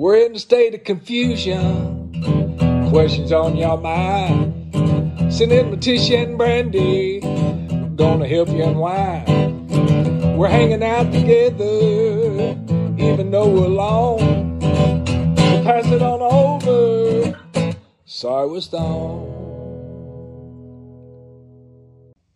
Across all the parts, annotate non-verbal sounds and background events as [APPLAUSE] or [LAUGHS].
We're in a state of confusion. Questions on your mind. Send in Letitia and Brandi. Gonna help you unwind. We're hanging out together, even though we're alone. So pass it on over. Sorry we're stoned.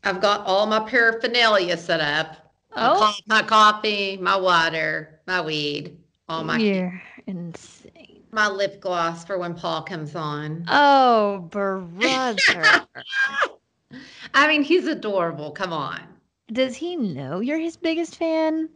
I've got all my paraphernalia set up. My Oh. co- My coffee, my water, my weed, all my You're insane. my lip gloss for when Paul comes on. Oh, brother. [LAUGHS] I mean, he's adorable. Come on. Does he know you're his biggest fan?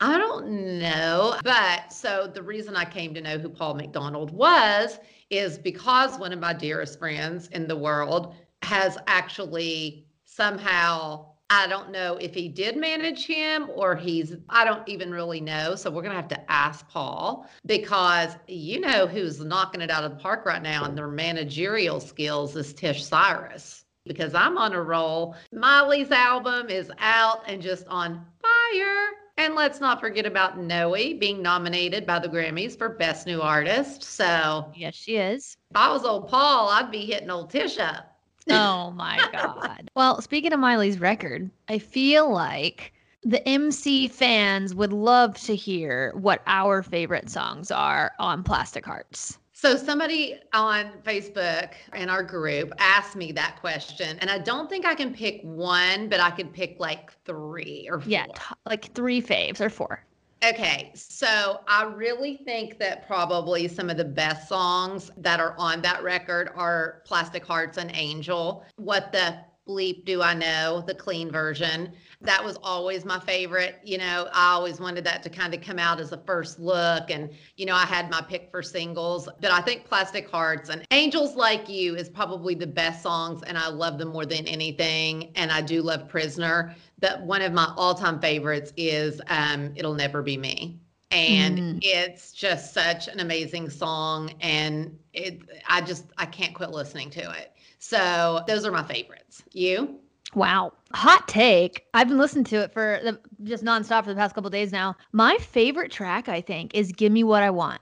I don't know. But so the reason I came to know who Paul McDonald was is because one of my dearest friends in the world has actually somehow, I don't know if he did manage him or he's, I don't even really know. So we're going to have to ask Paul because you know who's knocking it out of the park right now in their managerial skills is Tish Cyrus. Because I'm on a roll. Miley's album is out and just on fire. And let's not forget about Noah being nominated by the Grammys for Best New Artist. So Yes, she is. if I was old Paul, I'd be hitting old Tish up. Oh my God. well, speaking of Miley's record, I feel like the MC fans would love to hear what our favorite songs are on Plastic Hearts. So somebody on Facebook in our group asked me that question, and I don't think I can pick one, but I could pick like three or four. Yeah, t- like three faves or four. Okay, so I really think that probably some of the best songs that are on that record are Plastic Hearts and Angel. What the bleep do I know? The clean version. That was always my favorite. You know, I always wanted that to kind of come out as a first look. And, you know, I had my pick for singles, but I think Plastic Hearts and Angels Like You is probably the best songs. And I love them more than anything. And I do love Prisoner. But one of my all time favorites is um, It'll Never Be Me. And Mm. it's just such an amazing song. And it, I just, I can't quit listening to it. So those are my favorites. You? Wow. Hot take. I've been listening to it for the, just nonstop for the past couple days now. My favorite track, I think, is Give Me What I Want.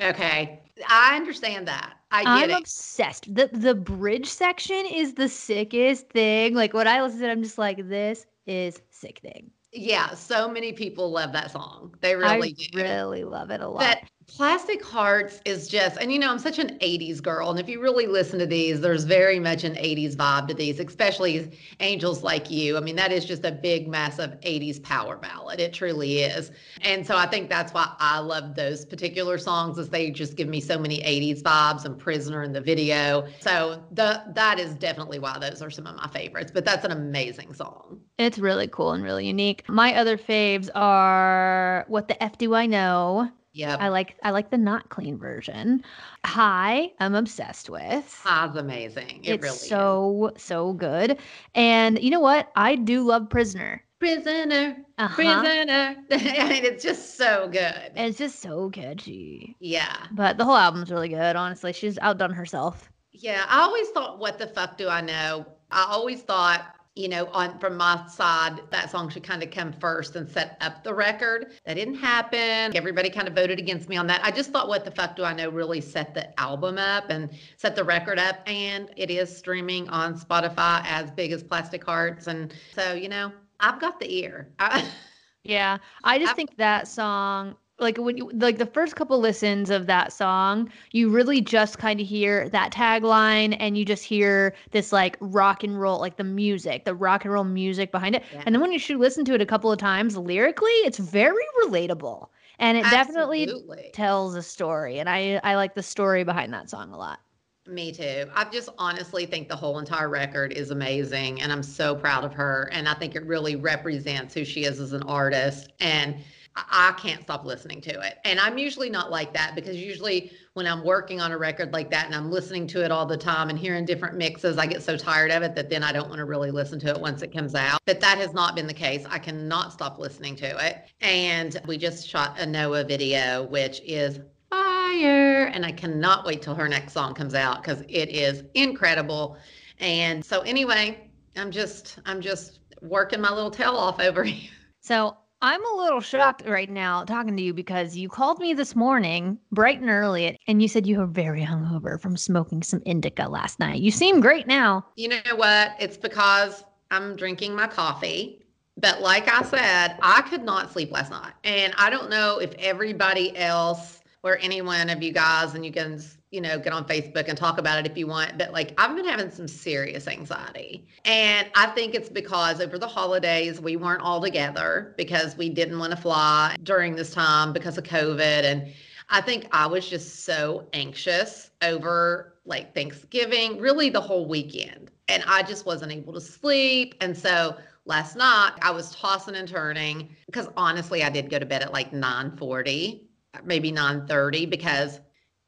Okay. I understand that. I get I'm it. obsessed. The the bridge section is the sickest thing. Like what I listen to I'm just like, this is sickening. Yeah, so many people love that song. They really I do. really love it a lot. But Plastic Hearts is just, and you know, I'm such an 80s girl. And if you really listen to these, there's very much an 80s vibe to these, especially Angels Like You. I mean, that is just a big, massive 80s power ballad. It truly is. And so I think that's why I love those particular songs, is they just give me so many 80s vibes and Prisoner in the video. So the that is definitely why those are some of my favorites. But that's an amazing song. it's really cool and really unique. My other faves are What the F Do I Know? Yep. I like I like the not clean version. Hi, I'm obsessed with. High's amazing. It it's really is. so so good. And you know what? I do love Prisoner. Prisoner, Uh-huh. prisoner. [LAUGHS] I mean, it's just so good. And It's just so catchy. Yeah. But the whole album's really good, honestly. She's outdone herself. Yeah. I always thought, what the fuck do I know? I always thought, you know, on from my side, that song should kind of come first and set up the record. That didn't happen. Everybody kind of voted against me on that. I just thought, what the fuck do I know really set the album up and set the record up. And it is streaming on Spotify as big as Plastic Hearts. And so, you know, I've got the ear. I, [LAUGHS] Yeah. I just Ab- think that song like when you like the first couple listens of that song, you really just kind of hear that tagline and you just hear this like rock and roll, like the music, the rock and roll music behind it. Yeah. And then when you should listen to it a couple of times lyrically, it's very relatable. And it definitely tells a story. And I I like the story behind that song a lot. Me too. I just honestly think the whole entire record is amazing and I'm so proud of her. And I think it really represents who she is as an artist. And I can't stop listening to it. And I'm usually not like that because usually when I'm working on a record like that and I'm listening to it all the time and hearing different mixes, I get so tired of it that then I don't want to really listen to it once it comes out. But that has not been the case. I cannot stop listening to it. And we just shot a Noah video, which is fire. And I cannot wait till her next song comes out because it is incredible. And so anyway, I'm just I'm just working my little tail off over here. So I'm a little shocked right now talking to you because you called me this morning, bright and early, and you said you were very hungover from smoking some indica last night. You seem great now. You know what? It's because I'm drinking my coffee. But like I said, I could not sleep last night. And I don't know if everybody else or any one of you guys, and you can you know, get on Facebook and talk about it if you want. But like, I've been having some serious anxiety. And I think it's because over the holidays, we weren't all together because we didn't want to fly during this time because of COVID. And I think I was just so anxious over like Thanksgiving, really the whole weekend. And I just wasn't able to sleep. And so last night I was tossing and turning because honestly, I did go to bed at like 9 40, maybe 9 30 because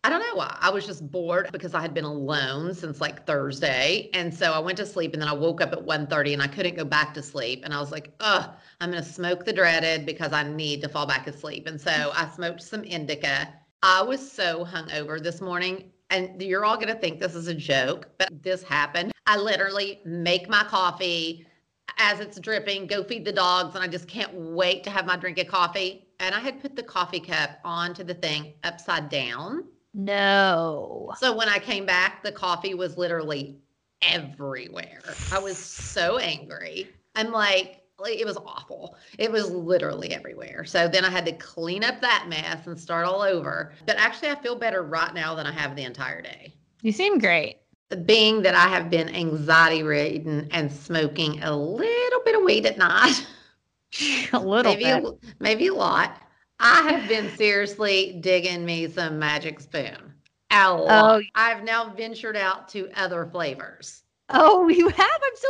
I don't know why. I was just bored because I had been alone since like Thursday. And so I went to sleep and then I woke up at 1:30 and I couldn't go back to sleep. And I was like, ugh, I'm gonna smoke the dreaded because I need to fall back asleep. And so I smoked some indica. I was so hungover this morning. And you're all gonna think this is a joke, but this happened. I literally make my coffee as it's dripping, go feed the dogs, and I just can't wait to have my drink of coffee. And I had put the coffee cup onto the thing upside down no. So when I came back, the coffee was literally everywhere. I was so angry. I'm like, it was awful. It was literally everywhere. So then I had to clean up that mess and start all over. But actually, I feel better right now than I have the entire day. You seem great. Being that I have been anxiety ridden and smoking a little bit of weed at night. [LAUGHS] a little maybe bit. A, maybe a lot. I have been seriously digging me some Magic Spoon. A oh, lot. Oh. I've now ventured out to other flavors. Oh, you have? I'm so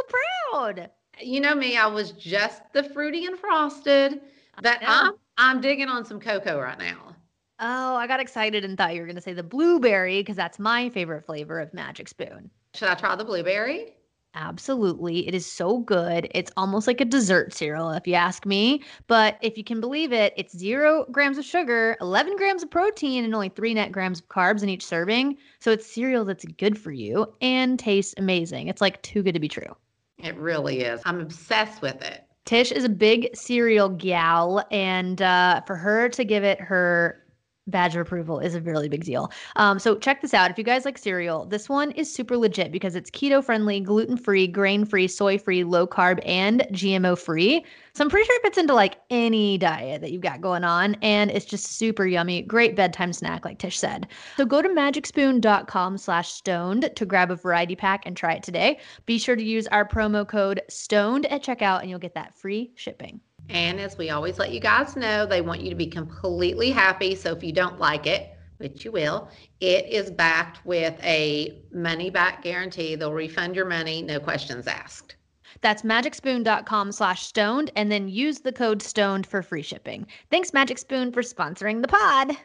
proud. You know me, I was just the fruity and frosted, but I'm I'm digging on some cocoa right now. Oh, I got excited and thought you were going to say the blueberry because that's my favorite flavor of Magic Spoon. Should I try the blueberry? Absolutely. It is so good. It's almost like a dessert cereal, if you ask me. But if you can believe it, it's zero grams of sugar, 11 grams of protein, and only three net grams of carbs in each serving. So it's cereal that's good for you and tastes amazing. It's like too good to be true. It really is. I'm obsessed with it. Tish is a big cereal gal, and uh, for her to give it her badge of approval is a really big deal. Um, so check this out. If you guys like cereal, this one is super legit because it's keto friendly, gluten free, grain free, soy free, low carb, and GMO free. So I'm pretty sure it fits into like any diet that you've got going on. And it's just super yummy. Great bedtime snack, like Tish said. So go to magicspoon.com slash stoned to grab a variety pack and try it today. Be sure to use our promo code stoned at checkout and you'll get that free shipping. And as we always let you guys know, they want you to be completely happy. So if you don't like it, which you will, it is backed with a money back guarantee. They'll refund your money, no questions asked. That's magicspoon.com slash stoned and then use the code stoned for free shipping. Thanks, Magic Spoon, for sponsoring the pod.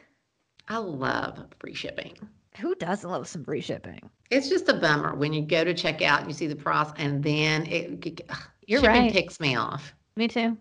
I love free shipping. Who doesn't love some free shipping? It's just a bummer when you go to check out and you see the price and then it, You're shipping right. ticks me off. Me too.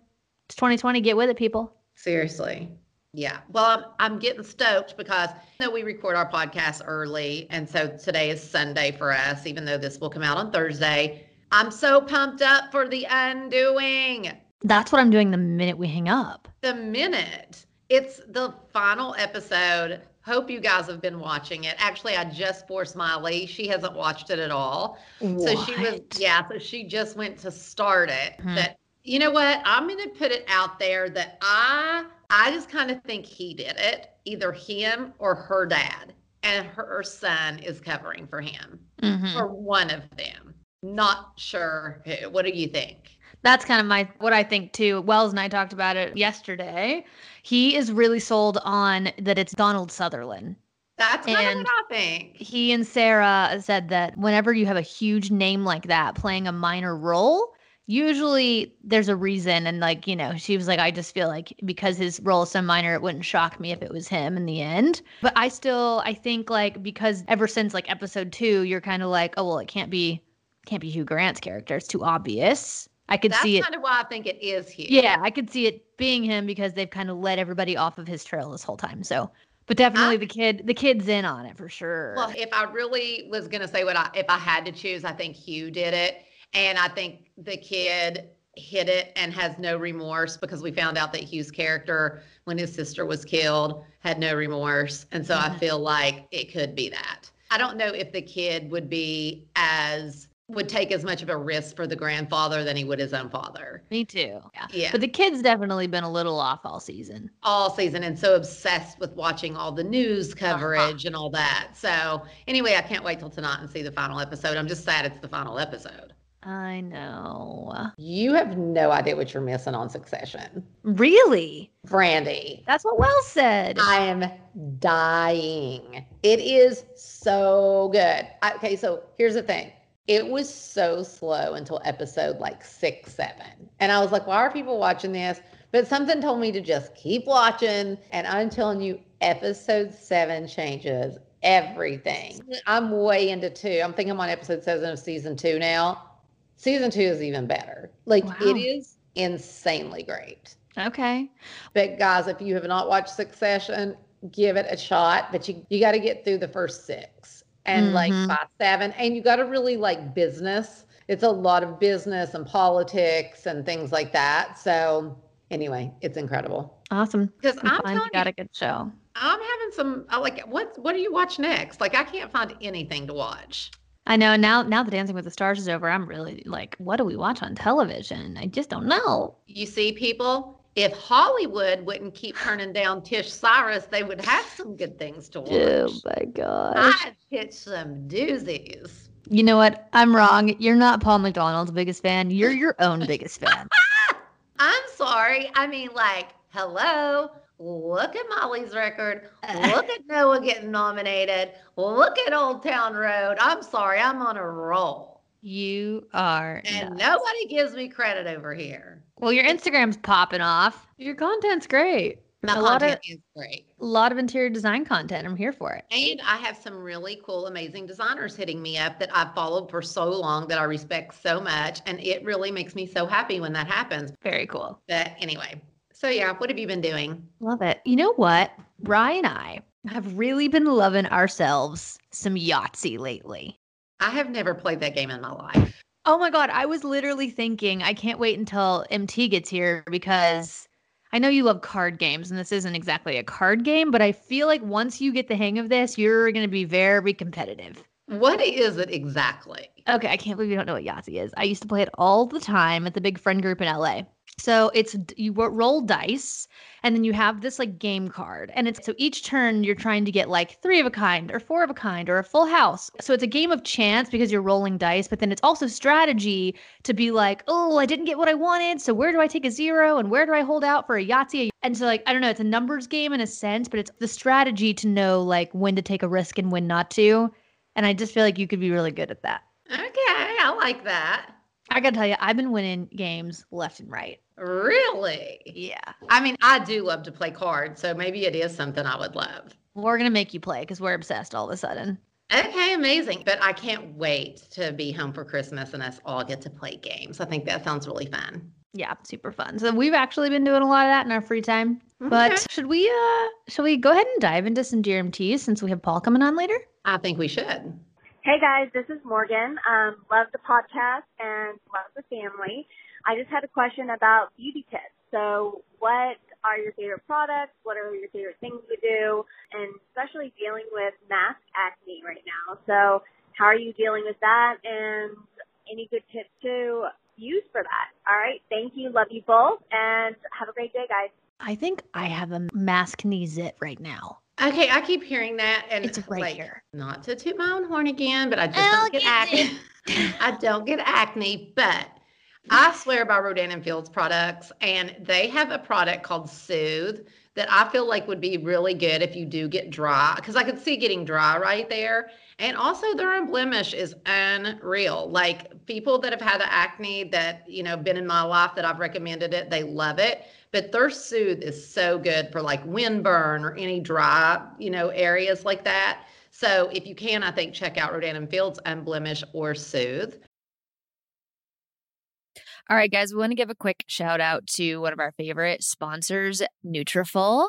It's 2020. Get with it, people. Seriously. Yeah. Well, I'm, I'm getting stoked because you know we record our podcast early. And so today is Sunday for us, even though this will come out on Thursday. I'm so pumped up for the undoing. That's what I'm doing the minute we hang up. The minute. It's the final episode. Hope you guys have been watching it. Actually, I just forced Miley. She hasn't watched it at all. What? So she was, yeah, so she just went to start it. Mhm. That you know what? I'm going to put it out there that I I just kind of think he did it, either him or her dad, and her son is covering for him Mhm. or one of them. Not sure who. What do you think? That's kind of my what I think too. Wells and I talked about it yesterday. He is really sold on that it's Donald Sutherland. That's kind of And- what I think. He and Sarah said that whenever you have a huge name like that playing a minor role, usually there's a reason and like you know she was like i just feel like because his role is so minor it wouldn't shock me if it was him in the end. But i still i think like because ever since like episode two you're kind of like oh well it can't be can't be hugh grant's character. It's too obvious. I could That's see it kind of why I think it is Hugh. yeah i could see it being him because they've kind of let everybody off of his trail this whole time so. But definitely I- the kid the kid's in on it for sure. Well, if I really was going to say what I, if I had to choose, I think Hugh did it. And I think the kid hit it and has no remorse because we found out that Hugh's character, when his sister was killed, had no remorse. And so I Mhm. feel like it could be that. I don't know if the kid would be as, would take as much of a risk for the grandfather than he would his own father. me too yeah Yeah. but the kid's definitely been a little off all season all season and so obsessed with watching all the news coverage and all that. So anyway, I can't wait till tonight and see the final episode. I'm just sad it's the final episode. I know You have no idea what you're missing on Succession. really Brandi, That's what Wells said. I am dying. It is so good. I- okay, so here's the thing. It was so slow until episode like six, seven. And I was like, why are people watching this? But something told me to just keep watching. And I'm telling you, episode seven changes everything. I'm way into two. I'm thinking I'm on episode seven of season two now. Season two is even better. Like Wow. it is insanely great. okay. But guys, if you have not watched Succession, give it a shot. But you you got to get through the first six and like Mhm. by seven, and you got to really like business. It's a lot of business and politics and things like that. So anyway, it's incredible. Awesome. Because I'm I'm glad you got a good show. I'm having some. I like what what do you watch next? Like I can't find anything to watch. I know now now the Dancing with the Stars is over. I'm really like, what do we watch on television? I just don't know. You see, people. If Hollywood wouldn't keep turning down Tish Cyrus, they would have some good things to oh watch. Oh my gosh. I pitched some doozies. You know what? I'm wrong. You're not Paul McDonald's biggest fan. You're your own biggest fan. [LAUGHS] I'm sorry. I mean, like, hello. Look at Miley's record. [LAUGHS] Look at Noah getting nominated. Look at Old Town Road. I'm sorry. I'm on a roll. You are. And nuts. nobody gives me credit over here. Well, your Instagram's popping off. Your content's great. My A lot of- content is great. A lot of interior design content. I'm here for it. And I have some really cool, amazing designers hitting me up that I've followed for so long that I respect so much. And it really makes me so happy when that happens. Very cool. But anyway, so yeah, what have you been doing? Love it. You know what? Rye and I have really been loving ourselves some Yahtzee lately. I have never played that game in my life. Oh my God. I was literally thinking, I can't wait until MT gets here because I know you love card games and this isn't exactly a card game, but I feel like once you get the hang of this, you're going to be very competitive. What is it exactly? Okay, I can't believe you don't know what Yahtzee is. I used to play it all the time at the big friend group in LA. So it's you roll dice, and then you have this like game card, and it's so each turn you're trying to get like three of a kind, or four of a kind, or a full house. So it's a game of chance because you're rolling dice, but then it's also strategy to be like, oh, I didn't get what I wanted, so where do I take a zero, and where do I hold out for a Yahtzee? And so like I don't know, it's a numbers game in a sense, but it's the strategy to know like when to take a risk and when not to. And I just feel like you could be really good at that. Okay, I like that. I gotta tell you, I've been winning games left and right. Really? Yeah. I mean, I do love to play cards, so maybe it is something I would love. We're gonna make you play because we're obsessed all of a sudden. Okay, amazing. But I can't wait to be home for Christmas and us all get to play games. I think that sounds really fun. Yeah, super fun. So we've actually been doing a lot of that in our free time. But should we uh should we go ahead and dive into some DRMTs since we have Paul coming on later? I think we should. Hey guys, this is Morgan. Um, love the podcast and love the family. I just had a question about beauty tips. So, what are your favorite products? What are your favorite things you do? And especially dealing with mask acne right now. So, how are you dealing with that? And any good tips to use for that? All right. Thank you. Love you both. And have a great day, guys. I think I have a mask knee zit right now. Okay, I keep hearing that, and It's right like, here. Not to toot my own horn again, but I just I'll don't get get acne. [LAUGHS] I don't get acne, but I swear by Rodan and Fields products, and they have a product called Soothe that I feel like would be really good if you do get dry, because I could see getting dry right there. And also, their unblemished is unreal. Like people that have had the acne that you know been in my life that I've recommended it, they love it. But their Soothe is so good for like windburn or any dry you know areas like that. So if you can, I think check out Rodan Fields Unblemish or Soothe. All right, guys, we want to give a quick shout out to one of our favorite sponsors, Nutrafol.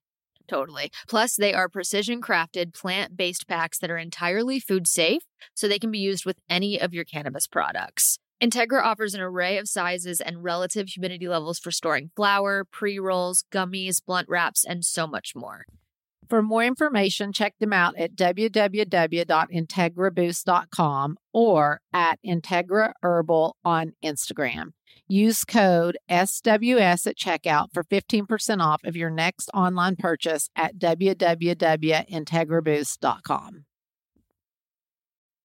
Totally. Plus, they are precision crafted plant based packs that are entirely food safe, so they can be used with any of your cannabis products. Integra offers an array of sizes and relative humidity levels for storing flour, pre rolls, gummies, blunt wraps, and so much more. For more information, check them out at www.integraboost.com or at Integra Herbal on Instagram. Use code SWS at checkout for 15% off of your next online purchase at www.integraboost.com.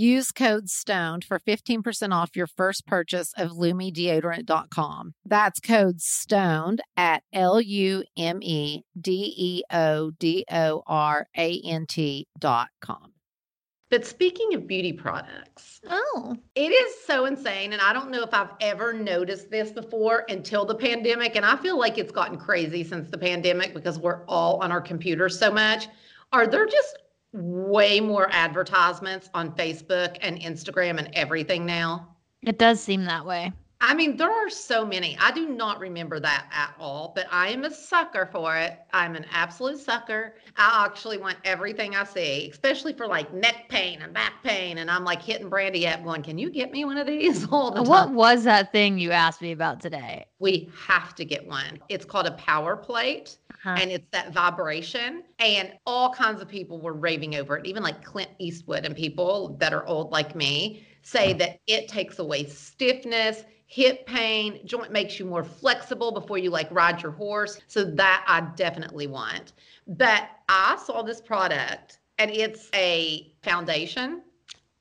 Use code STONED for 15% off your first purchase of LumeDeodorant.com. That's code STONED at L U M E D E O D O R A N T.com. But speaking of beauty products, Oh. it is so insane. And I don't know if I've ever noticed this before until the pandemic. And I feel like it's gotten crazy since the pandemic because we're all on our computers so much. Are there just way more advertisements on Facebook and Instagram and everything now? It does seem that way. I mean, there are so many. I do not remember that at all, but I am a sucker for it. I'm an absolute sucker. I actually want everything I see, especially for like neck pain and back pain. And I'm like hitting Brandi up, going, Can you get me one of these [LAUGHS] all the What time? was that thing you asked me about today? We have to get one. It's called a power plate Uh-huh. and it's that vibration. And all kinds of people were raving over it. Even like Clint Eastwood and people that are old like me say that it takes away stiffness, hip pain, joint makes you more flexible before you like ride your horse. So that I definitely want. But I saw this product and it's a foundation.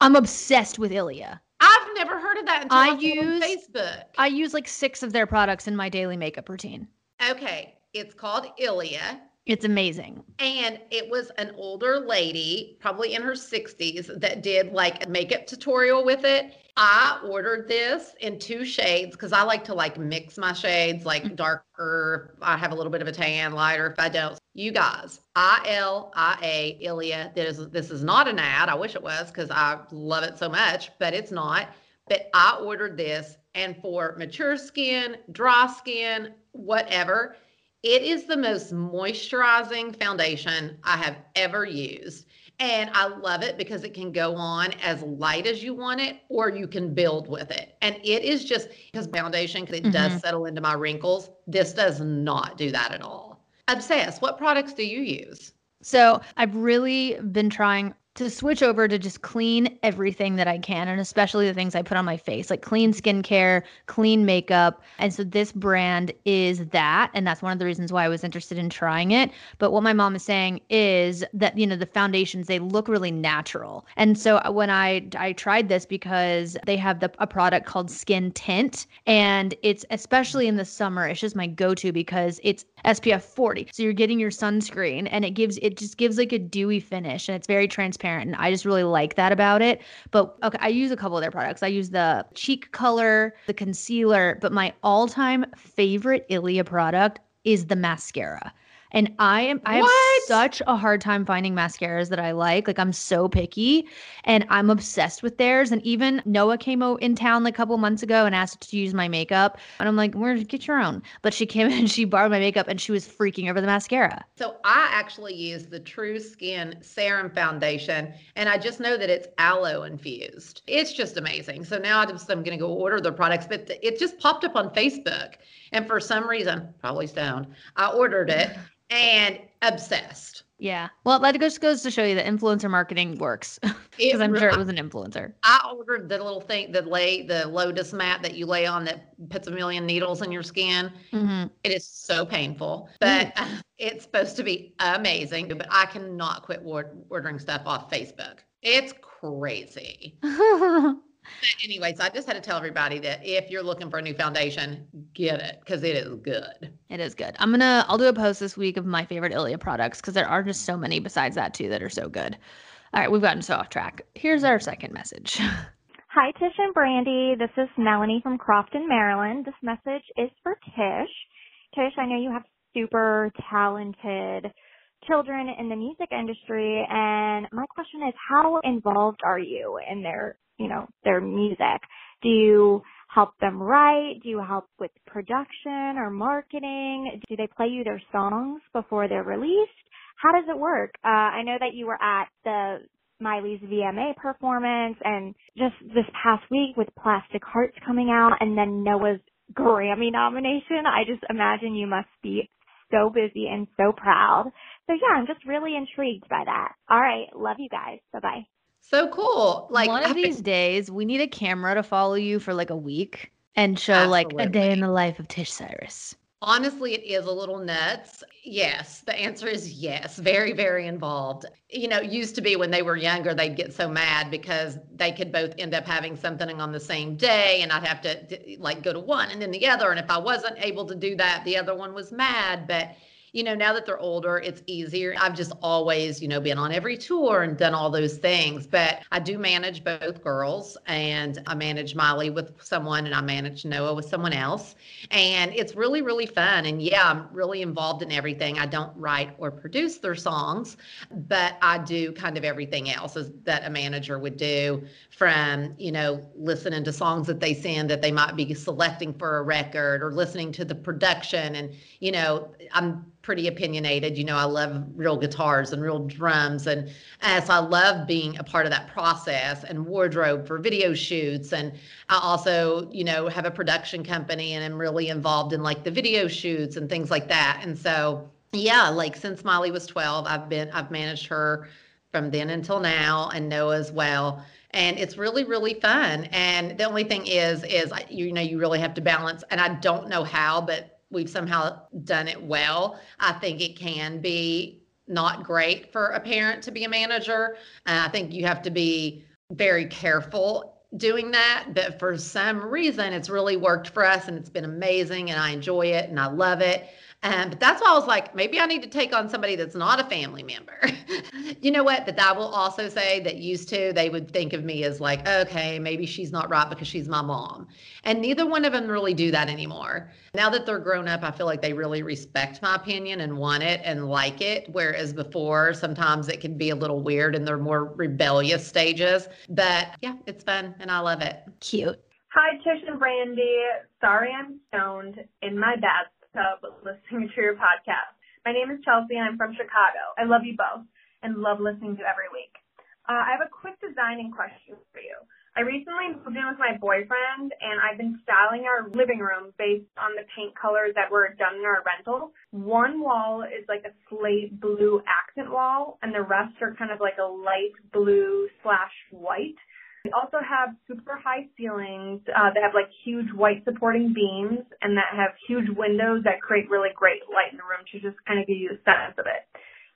I'm obsessed with Ilia. I've never heard of that until I I, saw it on use- Facebook. I use like six of their products in my daily makeup routine. okay, it's called Ilia. It's amazing. And it was an older lady, probably in her 60s, that did like a makeup tutorial with it. I ordered this in two shades because I like to like mix my shades, like mm. darker. I have a little bit of a tan, lighter if I don't. You guys, I L I A Ilia. This is this is not an ad. I wish it was because I love it so much, but it's not. But I ordered this, and for mature skin, dry skin, whatever, it is the most moisturizing foundation I have ever used. And I love it because it can go on as light as you want it, or you can build with it. And it is just because foundation, because it does mm-hmm. settle into my wrinkles. This does not do that at all. Obsessed. What products do you use? So I've really been trying to switch over to just clean everything that I can, and especially the things I put on my face, like clean skincare, clean makeup. And so this brand is that. And that's one of the reasons why I was interested in trying it. But what my mom is saying is that, you know, the foundations, they look really natural. And so when I I tried this because they have the a product called Skin Tint, and it's especially in the summer, it's just my go-to because it's SPF 40. So you're getting your sunscreen and it gives it just gives like a dewy finish and it's very transparent and I just really like that about it. But okay, I use a couple of their products. I use the cheek color, the concealer, but my all-time favorite Ilia product is the mascara. And I am I have What? such a hard time finding mascaras that I like. Like I'm so picky and I'm obsessed with theirs. And even Noah came o- in town like a couple months ago and asked to use my makeup. And I'm like, where get your own. But she came in [LAUGHS] and she borrowed my makeup and she was freaking over the mascara. So I actually use the True Skin Serum Foundation, and I just know that it's aloe infused. It's just amazing. So now I just I'm gonna go order their products, but it just popped up on Facebook, and for some reason, probably stoned, I ordered it and obsessed. Yeah. Well, that just goes to show you that influencer marketing works [LAUGHS] because I'm sure it was an influencer. I ordered the little thing, the lay, the lotus mat that you lay on that puts a million needles in your skin. hmm It is so painful, but [LAUGHS] it's supposed to be amazing. But I cannot quit or- ordering stuff off Facebook. It's crazy. [LAUGHS] But anyways, I just had to tell everybody that if you're looking for a new foundation, get it because it is good. It is good. I'm gonna I'll do a post this week of my favorite Ilia products because there are just so many besides that too that are so good. All right, we've gotten so off track. Here's our second message. [LAUGHS] Hi, Tish and Brandi. This is Melanie from Crofton, Maryland. This message is for Tish. Tish, I know you have super talented children in the music industry, and my question is, how involved are you in their, you know, their music? Do you help them write? Do you help with production or marketing? Do they play you their songs before they're released? How does it work? Uh, I know that you were at the Miley's VMA performance and just this past week with Plastic Hearts coming out and then Noah's Grammy nomination. I just imagine you must be so busy and so proud. So yeah, I'm just really intrigued by that. All right. Love you guys. Bye bye. So cool. Like one of these days, we need a camera to follow you for like a week and show like a day in the life of Tish Cyrus. Honestly, it is a little nuts. Yes, the answer is yes. Very, very involved. You know, used to be when they were younger, they'd get so mad because they could both end up having something on the same day, and I'd have to like go to one and then the other. And if I wasn't able to do that, the other one was mad. But you know, now that they're older, it's easier. I've just always, you know, been on every tour and done all those things. But I do manage both girls, and I manage Miley with someone, and I manage Noah with someone else. And it's really, really fun. And yeah, I'm really involved in everything. I don't write or produce their songs, but I do kind of everything else that a manager would do from, you know, listening to songs that they send that they might be selecting for a record or listening to the production. And, you know, I'm pretty opinionated. You know, I love real guitars and real drums. And as I love being a part of that process and wardrobe for video shoots. And I also, you know, have a production company and I'm really involved in like the video shoots and things like that. And so, yeah, like since Miley was 12, I've been, I've managed her from then until now and Noah as well and it's really really fun and the only thing is is you know you really have to balance and i don't know how but we've somehow done it well. I think it can be not great for a parent to be a manager. And I think you have to be very careful doing that. But for some reason, it's really worked for us and it's been amazing and I enjoy it and I love it. Um, but that's why I was like, maybe I need to take on somebody that's not a family member. [LAUGHS] you know what? But I will also say that used to, they would think of me as like, okay, maybe she's not right because she's my mom. And neither one of them really do that anymore. Now that they're grown up, I feel like they really respect my opinion and want it and like it. Whereas before, sometimes it can be a little weird in their more rebellious stages. But yeah, it's fun and I love it. Cute. Hi, Tish and Brandi. Sorry I'm stoned in my bed tub listening to your podcast. My name is Chelsea and I'm from Chicago. I love you both and love listening to every week. Uh, I have a quick designing question for you. I recently moved in with my boyfriend and I've been styling our living room based on the paint colors that were done in our rental. One wall is like a slate blue accent wall and the rest are kind of like a light blue slash white. We also have super high ceilings uh, that have like huge white supporting beams and that have huge windows that create really great light in the room to just kind of give you a sense of it.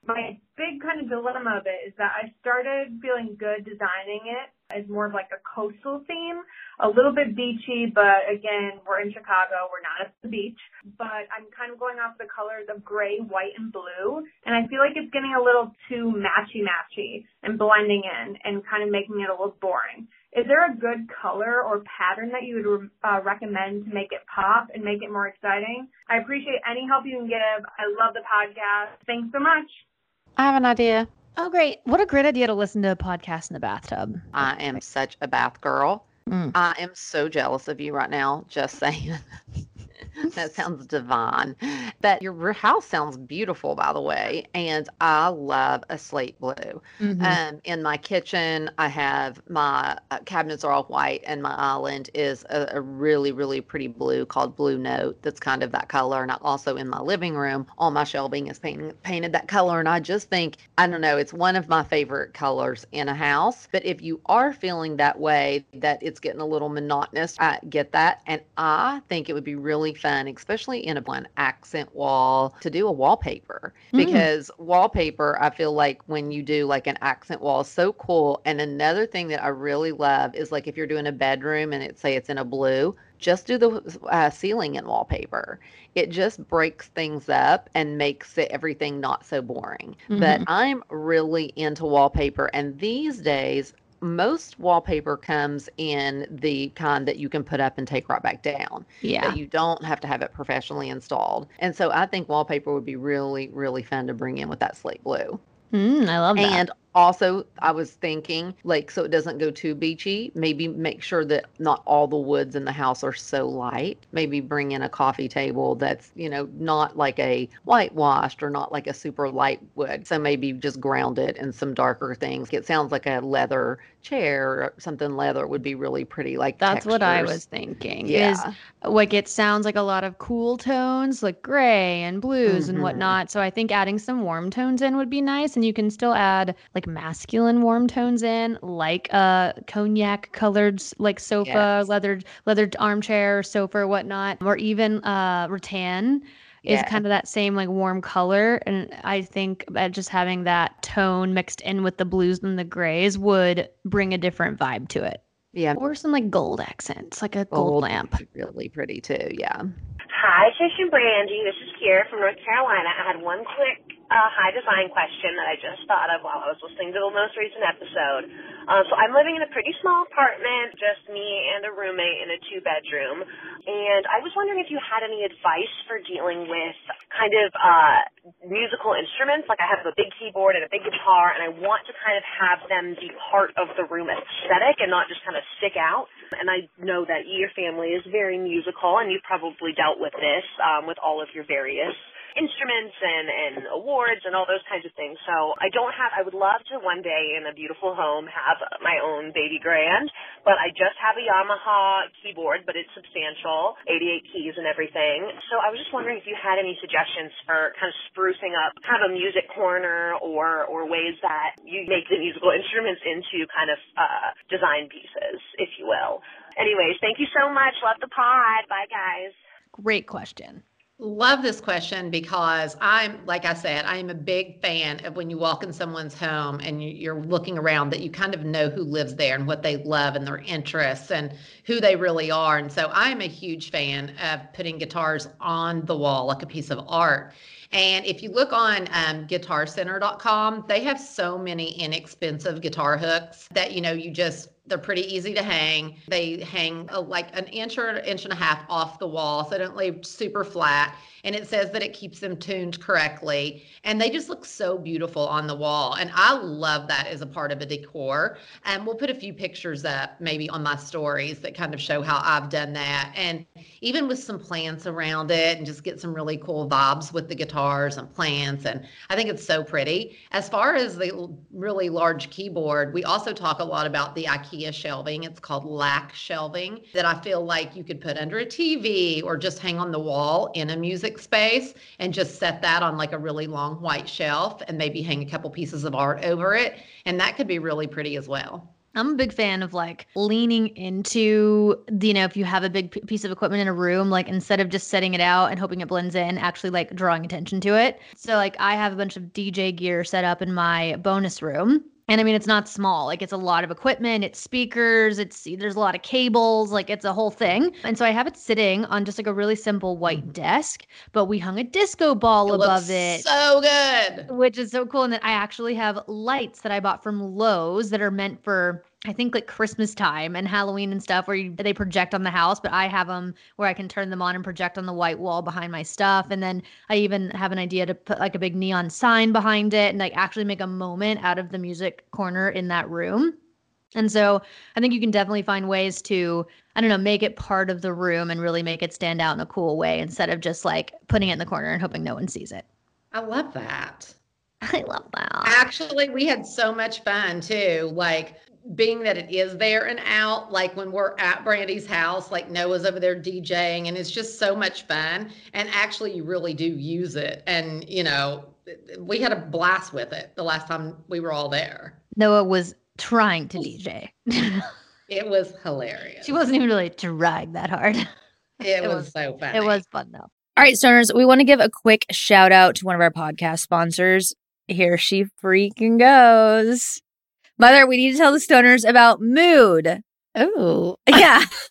My big kind of dilemma of it is that I started feeling good designing it as more of like a coastal theme, a little bit beachy, but again, we're in Chicago, we're not at the beach, but I'm kind of going off the colors of gray, white, and blue, and I feel like it's getting a little too matchy matchy and blending in and kind of making it a little boring. Is there a good color or pattern that you would uh, recommend to make it pop and make it more exciting? I appreciate any help you can give. I love the podcast. Thanks so much. I have an idea. Oh, great. What a great idea to listen to a podcast in the bathtub. I am such a bath girl. Mm. I am so jealous of you right now. Just saying. [LAUGHS] [LAUGHS] that sounds divine. But your house sounds beautiful, by the way. And I love a slate blue. Mhm. Um, in my kitchen, I have my uh, cabinets are all white, and my island is a, a really, really pretty blue called Blue Note. That's kind of that color. And I, also in my living room, all my shelving is painted painted that color. And I just think I don't know, it's one of my favorite colors in a house. But if you are feeling that way, that it's getting a little monotonous, I get that, and I think it would be really fun, especially in a one accent wall, to do a wallpaper Mm. because wallpaper, I feel like when you do like an accent wall so cool. And another thing that I really love is like if you're doing a bedroom and it say it's in a blue, just do the uh, ceiling in wallpaper. It just breaks things up and makes it everything not so boring. But Mhm. I'm really into wallpaper, and these days. Most wallpaper comes in the kind that you can put up and take right back down Yeah. you don't have to have it professionally installed. And so I think wallpaper would be really, really fun to bring in with that slate blue. Mm, I love that. And also, I was thinking, like, so it doesn't go too beachy, maybe make sure that not all the woods in the house are so light. Maybe bring in a coffee table that's, you know, not like a whitewashed or not like a super light wood. So maybe just ground it in some darker things. It sounds like a leather chair or something leather would be really pretty. Like, That's what I was thinking. Yeah. Is like it sounds like a lot of cool tones, like gray and blues and Mhm. whatnot. So I think adding some warm tones in would be nice, and you can still add like like masculine warm tones in, like a cognac colored like sofa, Yes. leathered leathered armchair, sofa, or whatnot, or even uh rattan is kind of that same like warm color. And I think that just having that tone mixed in with the blues and the grays would bring a different vibe to it. Yeah. Or some like gold accents, like a gold, lamp. Really pretty too. Yeah. Hi, Tish and Brandi. This is Kiera from North Carolina. I had one quick uh, high design question that I just thought of while I was listening to the most recent episode. Uh, so I'm living in a pretty small apartment, just me and a roommate in a two bedroom. And I was wondering if you had any advice for dealing with kind of uh, musical instruments. Like I have a big keyboard and a big guitar, and I want to kind of have them be part of the room aesthetic and not just kind of stick out. And I know that your family is very musical, and you've probably dealt with this um, with all of your various instruments and, and awards and all those kinds of things. So I don't have, I would love to one day in a beautiful home have my own baby grand, but I just have a Yamaha keyboard, but it's substantial, 88 keys and everything. So I was just wondering if you had any suggestions for kind of sprucing up kind of a music corner or, or ways that you make the musical instruments into kind of uh, design pieces, if you will. Anyways, thank you so much. Love the pod. Bye, guys. Great question. Love this question because I'm, like I said, I'm a big fan of when you walk in someone's home and you- you're looking around that you kind of know who lives there and what they love and their interests and who they really are. And so I'm a huge fan of putting guitars on the wall like a piece of art. And if you look on um, guitarcenter.com, they have so many inexpensive guitar hooks that, you know, you just, they're pretty easy to hang. They hang uh, like an inch or an inch and a half off the wall, so they don't lay super flat. And it says that it keeps them tuned correctly. And they just look so beautiful on the wall. And I love that as a part of a decor. And we'll put a few pictures up maybe on my stories that kind of show how I've done that. And even with some plants around it and just get some really cool vibes with the guitars and plants. And I think it's so pretty. As far as the really large keyboard, we also talk a lot about the IKEA shelving. It's called LACK shelving that I feel like you could put under a TV or just hang on the wall in a music space and just set that on like a really long white shelf and maybe hang a couple pieces of art over it. And that could be really pretty as well. I'm a big fan of like leaning into, the- you know, if you have a big p- piece of equipment in a room, like instead of just setting it out and hoping it blends in, actually like drawing attention to it. So, like, I have a bunch of DJ gear set up in my bonus room. And I mean, it's not small. Like, it's a lot of equipment, it's speakers, it's there's a lot of cables, like, it's a whole thing. And so I have it sitting on just like a really simple white mm-hmm. desk, but we hung a disco ball It above it So good. which is so cool. And then I actually have lights that I bought from Lowe's that are meant for I think like Christmas time and Halloween and stuff where you, they project on the house, but I have them where I can turn them on and project on the white wall behind my stuff. And then I even have an idea to put like a big neon sign behind it and like actually make a moment out of the music corner in that room. And so I think you can definitely find ways to, I don't know, make it part of the room and really make it stand out in a cool way instead of just like putting it in the corner and hoping no one sees it. I love that. [LAUGHS] I love that. Actually, we had so much fun too. Like being that it is there and out, like when we're at Brandi's house, like Noah's over there DJing, and it's just so much fun. And actually, you really do use it. And, you know, we had a blast with it the last time we were all there. Noah was trying to DJ. [LAUGHS] It was hilarious. she wasn't even really trying that hard. It, [LAUGHS] it was, was- so fun. It was fun though. All right, stoners, we want to give a quick shout out to one of our podcast sponsors. Here she freaking goes. Mother, we need to tell the stoners about Mood. Oh, Yeah. [LAUGHS]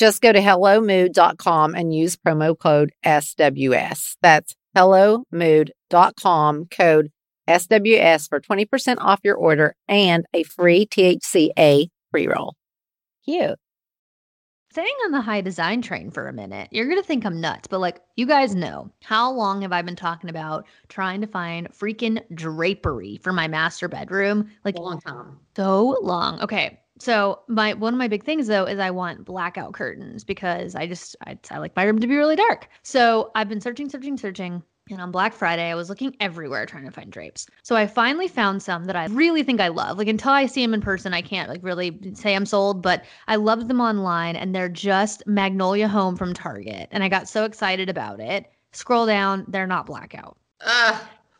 Just go to hellomood.com and use promo code SWS. That's hellomood.com code SWS for 20% off your order and a free THCA pre roll. Cute. Staying on the high design train for a minute, you're going to think I'm nuts, but like, you guys know, how long have I been talking about trying to find freaking drapery for my master bedroom? Like, a long time. so long. Okay. So my one of my big things though is I want blackout curtains because I just I, I like my room to be really dark. So I've been searching, searching, searching. And on Black Friday, I was looking everywhere trying to find drapes. So I finally found some that I really think I love. Like until I see them in person, I can't like really say I'm sold, but I love them online and they're just Magnolia Home from Target. And I got so excited about it. Scroll down, they're not blackout.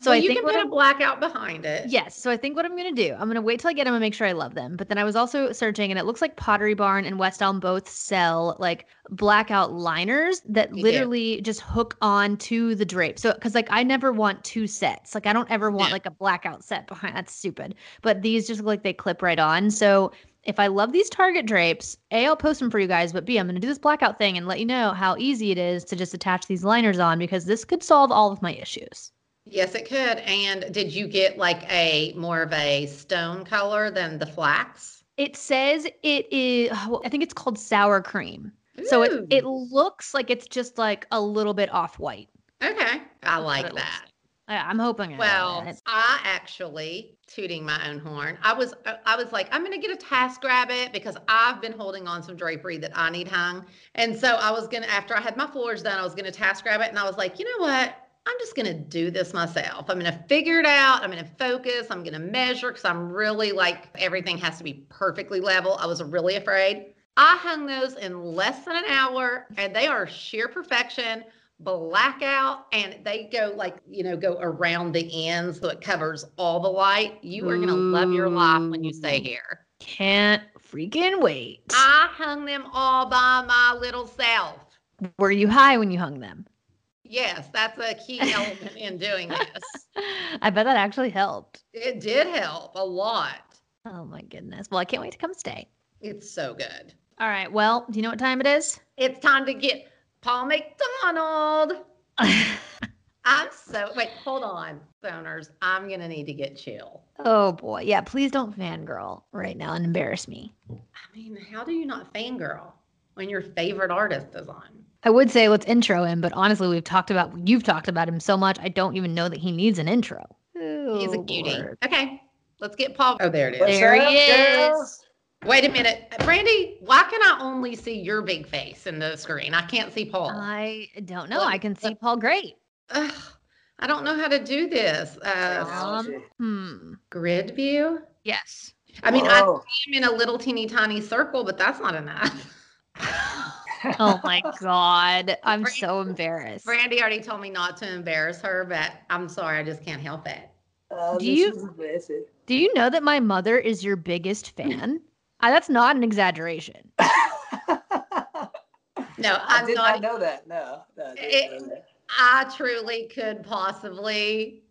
So so I you think can put I'm- a blackout behind it. Yes. So I think what I'm going to do, I'm going to wait till I get them and make sure I love them. But then I was also searching, and it looks like Pottery Barn and West Elm both sell like blackout liners that They do. literally just hook on to the drape. So, because like I never want two sets. Like I don't ever want No. like a blackout set behind. That's stupid. But these just look like they clip right on. So if I love these Target drapes, A, I'll post them for you guys. But B, I'm going to do this blackout thing and let you know how easy it is to just attach these liners on because this could solve all of my issues. Yes, it could. And did you get like a more of a stone color than the flax? It says it is. I think it's called sour cream. So it it looks like it's just like a little bit off white. Okay, I like that. I- I'm hoping. Well, it. I actually tooting my own horn. I was I was like, I'm gonna get a TaskRabbit because I've been holding on some drapery that I need hung. And so I was gonna after I had my floors done, I was gonna TaskRabbit and I was like, you know what? I'm just gonna do this myself. I'm gonna figure it out. I'm gonna focus. I'm gonna measure because I'm really like everything has to be perfectly level. I was really afraid. I hung those in less than an hour and they are sheer perfection blackout and they go like you know go around the ends so it covers all the light you are gonna love your life when you stay here Can't freaking wait. i hung them all by my little self Were you high when you hung them? Yes that's a key element in doing this [LAUGHS] I bet that actually helped. it did help a lot Oh my goodness. Well, I can't wait to come stay. it's so good All right. Well, do you know what time it is? it's time to get paul mcdonald [LAUGHS] i'm so wait hold on stoners i'm gonna need to get chill oh boy. Yeah. Please don't fangirl right now and embarrass me. i mean how do you not fangirl when your favorite artist is on I would say let's intro him, but honestly, we've talked about you've talked about him so much. I don't even know that he needs an intro. He's a cutie. Lord. Okay, let's get Paul. Oh, there it is. What's There he up, girl? is. Wait a minute, Brandi. Why can I only see your big face in the screen? I can't see Paul. I don't know. What- I can see Paul great. Ugh, I don't know how to do this. Uh, Technology. Hmm. grid view. Yes. I mean, I Whoa. see him in a little teeny tiny circle, but that's not enough. [LAUGHS] Oh [LAUGHS] my God. I'm Brand- so embarrassed. Brandi already told me not to embarrass her, but I'm sorry, I just can't help it. Uh, Do you- Do you know that my mother is your biggest fan? I, that's not an exaggeration. [LAUGHS] No, I I'm did not. not know that. No, no I It- know that. I truly could possibly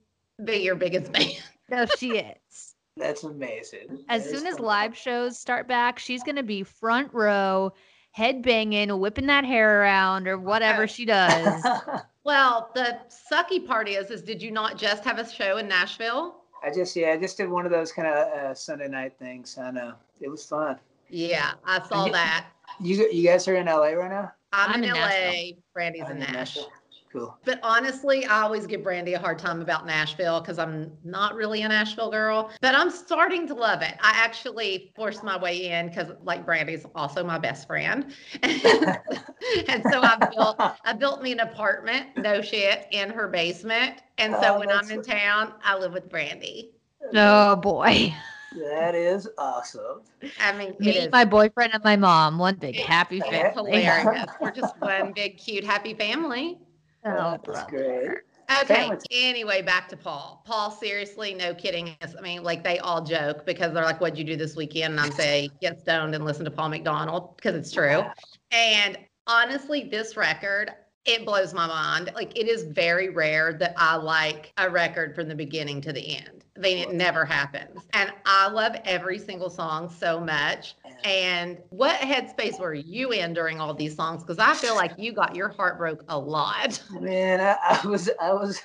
be your biggest [LAUGHS] fan. No, she is. That's amazing. As That is soon as live shows start back, she's going to be front row, head banging, whipping that hair around, or whatever Okay. she does. [LAUGHS] Well, the sucky part is, is did you not just have a show in Nashville? I just yeah, I just did one of those kind of uh, Sunday night things. I know it was fun. Yeah, I saw you- that. You you guys are in LA right now? I'm, I'm in, in LA. Nashville. Brandi's I'm in in Nash. Nashville. Cool. But honestly, I always give Brandi a hard time about Nashville because I'm not really a Nashville girl. But I'm starting to love it. I actually forced my way in because, like, Brandi's also my best friend, [LAUGHS] and so I built I built me an apartment, no shit, in her basement. And so Oh, when I'm in town, I live with Brandi. oh boy. That is awesome. I mean, Me, my boyfriend, and my mom. One big happy family. hilarious. [LAUGHS] We're just one big, cute, happy family. Oh, That's great. Okay. Anyway, back to Paul. Paul, seriously, no kidding. I mean, like they all joke because they're like, "What'd you do this weekend?" And I'm saying, "Get stoned and listen to Paul McDonald," because it's true. And honestly, this record, it blows my mind. Like it is very rare that I like a record from the beginning to the end. Mean, it never happens. And I love every single song so much. And what headspace were you in during all these songs? Because I feel like you got your heart broke a lot. [LAUGHS] Man, I, I was, I was,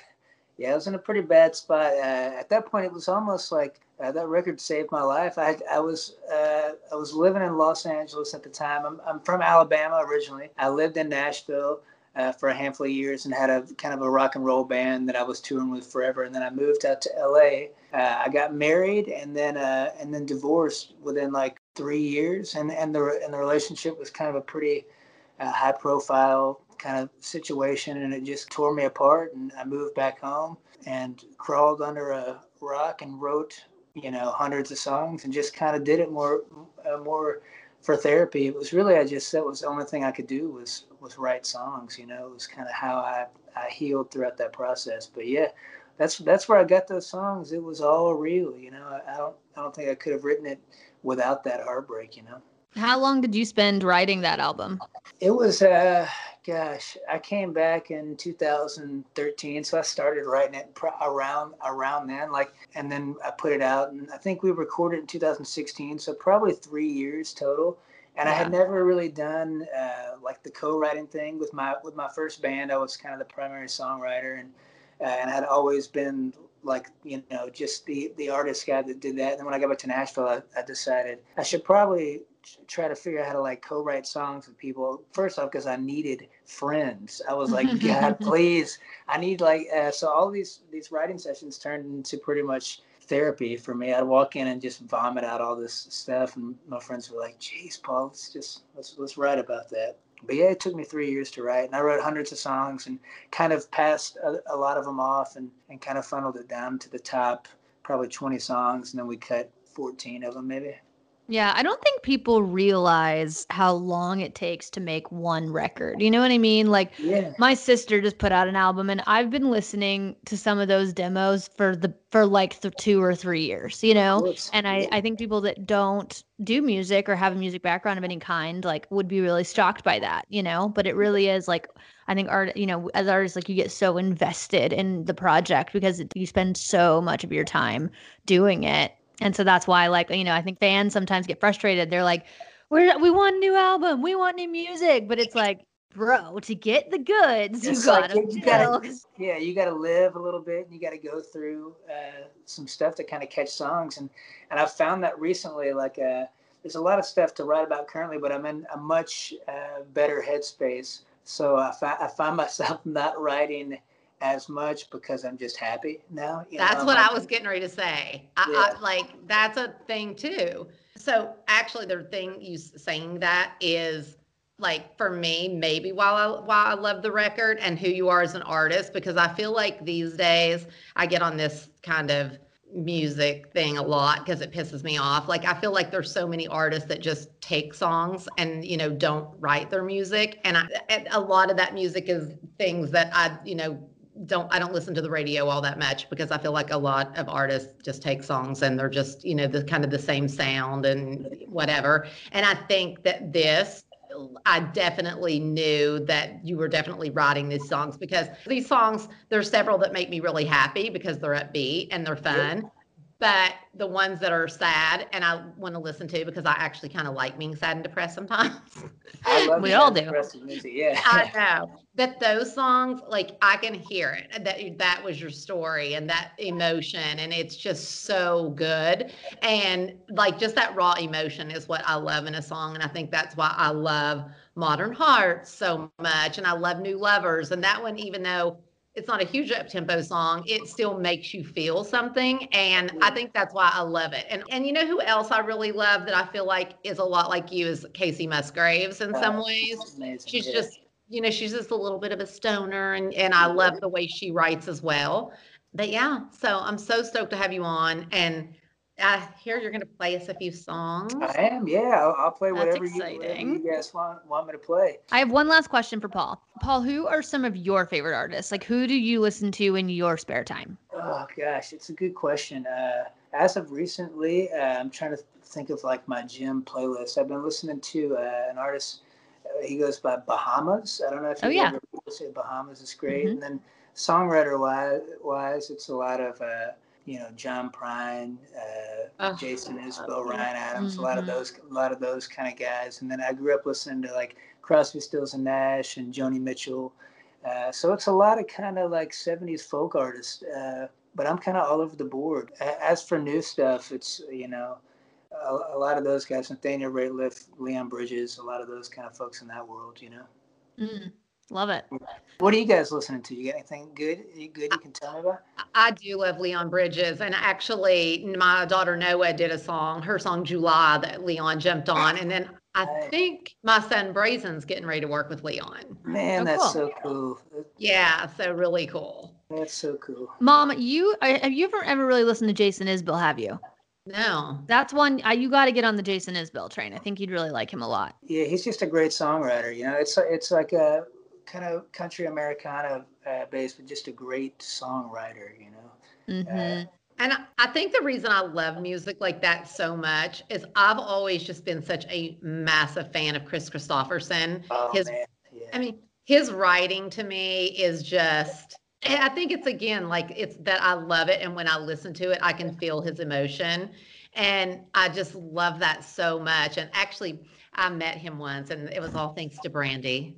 yeah, I was in a pretty bad spot. Uh, at that point, it was almost like uh, that record saved my life. I, I was, uh, I was living in Los Angeles at the time. I'm, I'm from Alabama originally. I lived in Nashville. Uh, for a handful of years and had a kind of a rock and roll band that I was touring with forever. And then I moved out to LA. Uh, I got married and then uh, and then divorced within like three years. And and the and the relationship was kind of a pretty uh, high profile kind of situation, and it just tore me apart. And I moved back home and crawled under a rock and wrote you know hundreds of songs and just kind of did it more uh, more for therapy. It was really I just that was the only thing I could do was was write songs. You know, it was kind of how I I healed throughout that process. But yeah, that's that's where I got those songs. It was all real. You know, I, I don't I don't think I could have written it without that heartbreak. You know. How long did you spend writing that album? It was, uh, gosh, I came back in 2013, so I started writing it pr- around around then, like, and then I put it out, and I think we recorded in 2016, so probably three years total. And I had never really done uh, like the co-writing thing with my with my first band. I was kind of the primary songwriter, and and I had always been like you know just the the artist guy that did that. And then when I got back to Nashville, I, I decided I should probably try to figure out how to like co-write songs with people. First off because i needed friends. I was like [LAUGHS] god please. I need like uh, so all these these writing sessions turned into pretty much therapy for me. I'd walk in and just vomit out all this stuff and my friends were like jeez paul let's just let's let's write about that but yeah it took me three years to write and i wrote hundreds of songs and kind of passed a, a lot of them off and and kind of funneled it down to the top probably 20 songs and then we cut 14 of them maybe Yeah, I don't think people realize how long it takes to make one record. You know what I mean? Like yeah my sister just put out an album and I've been listening to some of those demos for the for like the 2 or 3 years, you know? And I I think people that don't do music or have a music background of any kind like would be really shocked by that, you know? But it really is like I think art, you know, as artists like you get so invested in the project because it, you spend so much of your time doing it. And so that's why, like, you know, I think fans sometimes get frustrated. They're like, "We're we want a new album, we want new music," but it's like, bro, to get the goods, you It's like, gotta, you gotta [LAUGHS] yeah you gotta live a little bit and you gotta go through uh, some stuff to kind of catch songs. And and i've found that recently like uh, there's a lot of stuff to write about currently but i'm in a much uh, better headspace. So I, fi- I find [LAUGHS] myself not writing as much because i'm just happy now you know, That's I'm what like- I was getting ready to say. I, Yeah. I, like that's a thing too. So actually, the thing you saying that is like for me, maybe while I while I love the record and who you are as an artist, because I feel like these days I get on this kind of music thing a lot because it pisses me off. Like I feel like there's so many artists that just take songs and you know don't write their music, and, I, and a lot of that music is things that I you know don't I don't listen to the radio all that much because I feel like a lot of artists just take songs and they're just you know the kind of the same sound and whatever. And I think that this I definitely knew that you were definitely writing these songs because these songs there's several that make me really happy because they're upbeat and they're fun. But the ones that are sad and I want to listen to because I actually kind of like being sad and depressed sometimes. [LAUGHS] We all do. music yeah I know that those songs, like I can hear it. That that was your story and that emotion, and it's just so good. And like just that raw emotion is what I love in a song, and I think that's why I love Modern Hearts so much, and I love New Lovers. And that one, even though it's not a huge up tempo song, it still makes you feel something, and I think that's why I love it. And and you know who else I really love that I feel like is a lot like you is Kacey Musgraves in some ways amazing, she's yeah. just you know she's just a little bit of a stoner and and i love the way she writes as well but yeah so i'm so stoked to have you on and I hear you're going to play us a few songs. I am, yeah. I'll, I'll play That's whatever you, whatever exciting. you guys want want me to play. I have one last question for Paul. Paul, who are some of your favorite artists? Like, who do you listen to in your spare time? Oh gosh, it's a good question. Uh, as of recently, uh, I'm trying to think of like my gym playlist. I've been listening to uh, an artist. Uh, he goes by Bahamas. I don't know if Oh, you yeah. ever say Bahamas is great. Mhm. And then songwriter wise, wise, it's a lot of uh, you know John Prine, uh, Oh, Jason Isbell, Ryan Adams, a lot of Mhm. those, a lot of those kind of guys. And then I grew up listening to like Crosby, Stills and Nash and Joni Mitchell. Uh, so it's a lot of kind of like 70s folk artists, uh, but I'm kind of all over the board. As for new stuff, it's, you know, a, a lot of those guys, Nathaniel Rateliff, Leon Bridges, a lot of those kind of folks in that world, you know. Mm, love it. What are you guys listening to? You got anything good? You good you can tell me about? I do love Leon Bridges. And actually, my daughter Noah did a song, her song July, that Leon jumped on. And then I Right. think my son Braison's getting ready to work with Leon. Man, Oh, that's cool. so cool. Yeah, so really cool. That's so cool. Mom, you uh, have you ever ever really listened to Jason Isbell? Have you? No. That's one I, you got to get on the Jason Isbell train. I think you'd really like him a lot. Yeah, he's just a great songwriter. You know, it's it's like a kind of country Americana uh, based, but just a great songwriter. You know. hmm And I- I think the reason I love music like that so much is I've always just been such a massive fan of Kris Kristofferson. Oh His man, yeah. I mean, his writing to me is just, I think it's again like it's that I love it. And when I listen to it, I can feel his emotion. And I just love that so much. And actually, I met him once, and it was all thanks to Brandi.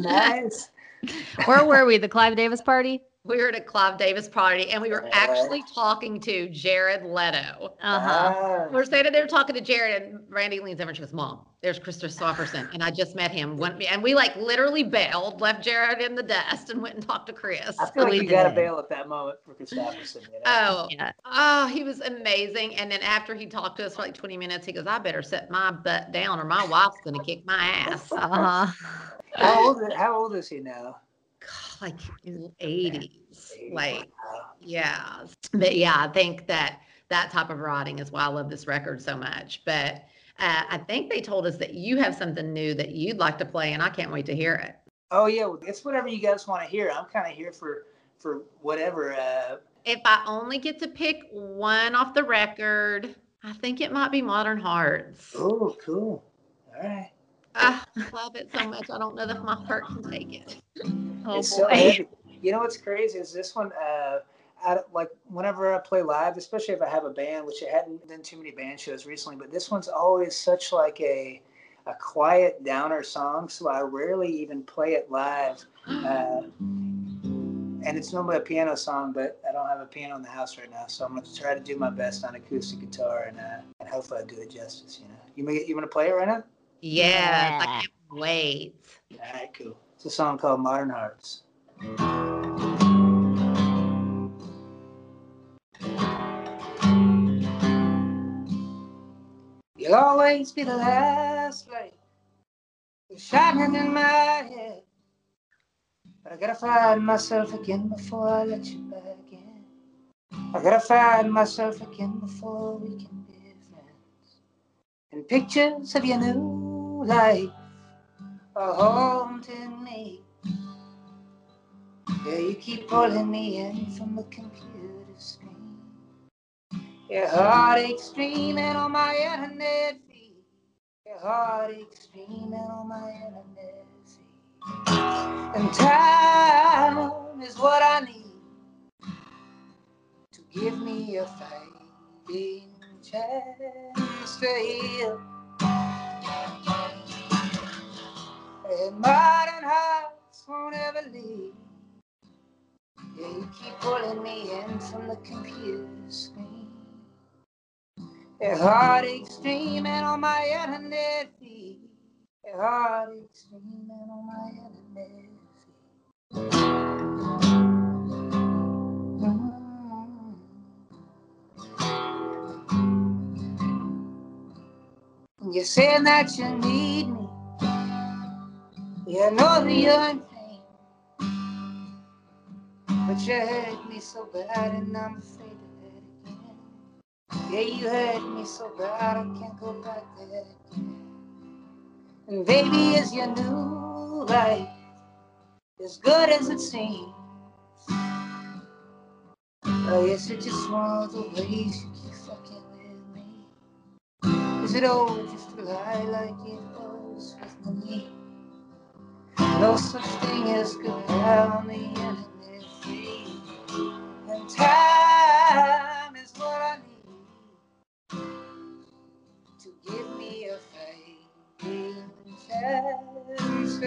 Nice. [LAUGHS] Where were we? The Clive Davis party? We were at a Clive Davis party, and we were Right. actually talking to Jared Leto. Uh huh. Ah, We're standing there talking to Jared, and Randy leans over and she goes, "Mom, there's Kris Kristofferson," and I just met him. Went, and we like literally bailed, left Jared in the dust, and went and talked to Kris. I feel like you got to bail at that moment for Kristofferson. You know? Oh, Yeah. oh, he was amazing. And then after he talked to us for like 20 minutes, he goes, I better set my butt down or my wife's going to kick my ass. Uh huh. how old? How old is he now? God, like 80s. Like, yeah. But yeah, I think that that type of writing is why I love this record so much. But uh, I think they told us that you have something new that you'd like to play, and I can't wait to hear it. Oh yeah, it's whatever you guys want to hear. I'm kind of here for for whatever. Uh, If I only get to pick one off the record, I think it might be Modern Hearts. oh, cool. All right. Ah, I love it so much. I don't know if my heart can take it. Oh it's so boy. heavy. [LAUGHS] You know what's crazy is this one. Uh, I, like whenever I play live, especially if I have a band, which I hadn't done too many band shows recently, but this one's always such like a a quiet downer song, so I rarely even play it live. Uh, and it's normally a piano song, but I don't have a piano in the house right now, so I'm gonna try to do my best on acoustic guitar, and uh, and hopefully I do it justice. You know, you may, you want to play it right now? Yes, I can't wait. All right, cool. It's a song called Modern Hearts. You'll always be the last light shining in my head. But I gotta find myself again before I let you back in. I gotta find myself again before we can be friends. And pictures of your new life are haunting me. Yeah, you keep pulling me in from the computer screen. Your heartache streaming on my internet feed. Your heartache streaming on my internet feed. And time is what I need to give me a fighting chance to heal. And modern hearts won't ever leave. Yeah, you keep pulling me in from the computer screen. Your heartache streaming on my internet feed. Your heartache streaming on my internet feed. You're saying that you need me. You know that you're in pain. But you hurt me so bad and I'm afraid of it again. Yeah, you hurt me so bad I can't go back there. And baby, is your new life as good as it seems? Oh, yes, it just one of the ways you It all just a like it was with me? No such thing as goodbye on the internet feed. And time is what I need to give me a fighting chance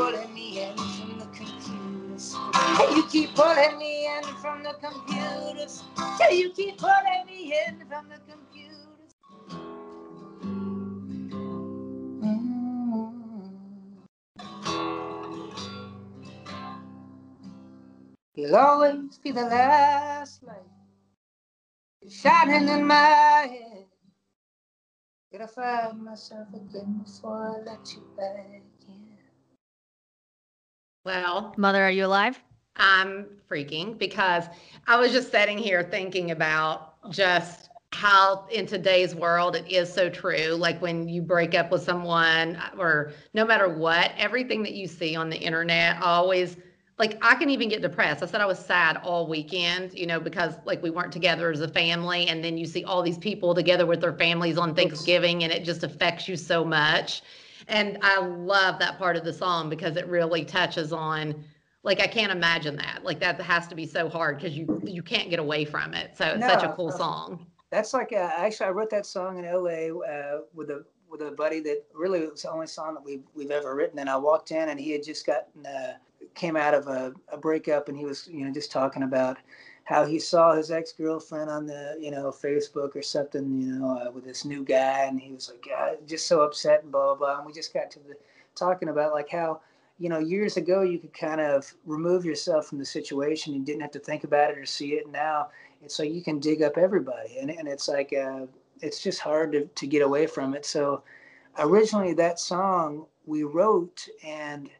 pulling me in from the computers. Yeah, You keep pulling me in from the computers. Yeah, You keep pulling me in from the computers. Mm-hmm. You'll always be the last light shining in my head. Gotta find myself again before I let you back. Well, Mother, are you alive? I'm freaking because I was just sitting here thinking about just how in today's world it is so true. Like when you break up with someone, or no matter what, everything that you see on the internet always like I can even get depressed. I said I was sad all weekend, you know, because like we weren't together as a family. And then you see all these people together with their families on Thanksgiving and it just affects you so much. And I love that part of the song because it really touches on like I can't imagine that. Like that has to be so hard because you you can't get away from it. So it's such a cool no. song. That's like uh, actually I wrote that song in LA uh, with a with a buddy that really was the only song that we've we've ever written. And I walked in and he had just gotten uh, came out of a, a breakup and he was you know just talking about how he saw his ex girlfriend on the you know Facebook or something you know uh, with this new guy and he was like yeah, just so upset and blah blah blah. And we just got to the talking about like how you know years ago you could kind of remove yourself from the situation and didn't have to think about it or see it. Now it's like you can dig up everybody and, and it's like uh, it's just hard to, to get away from it so originally that song we wrote and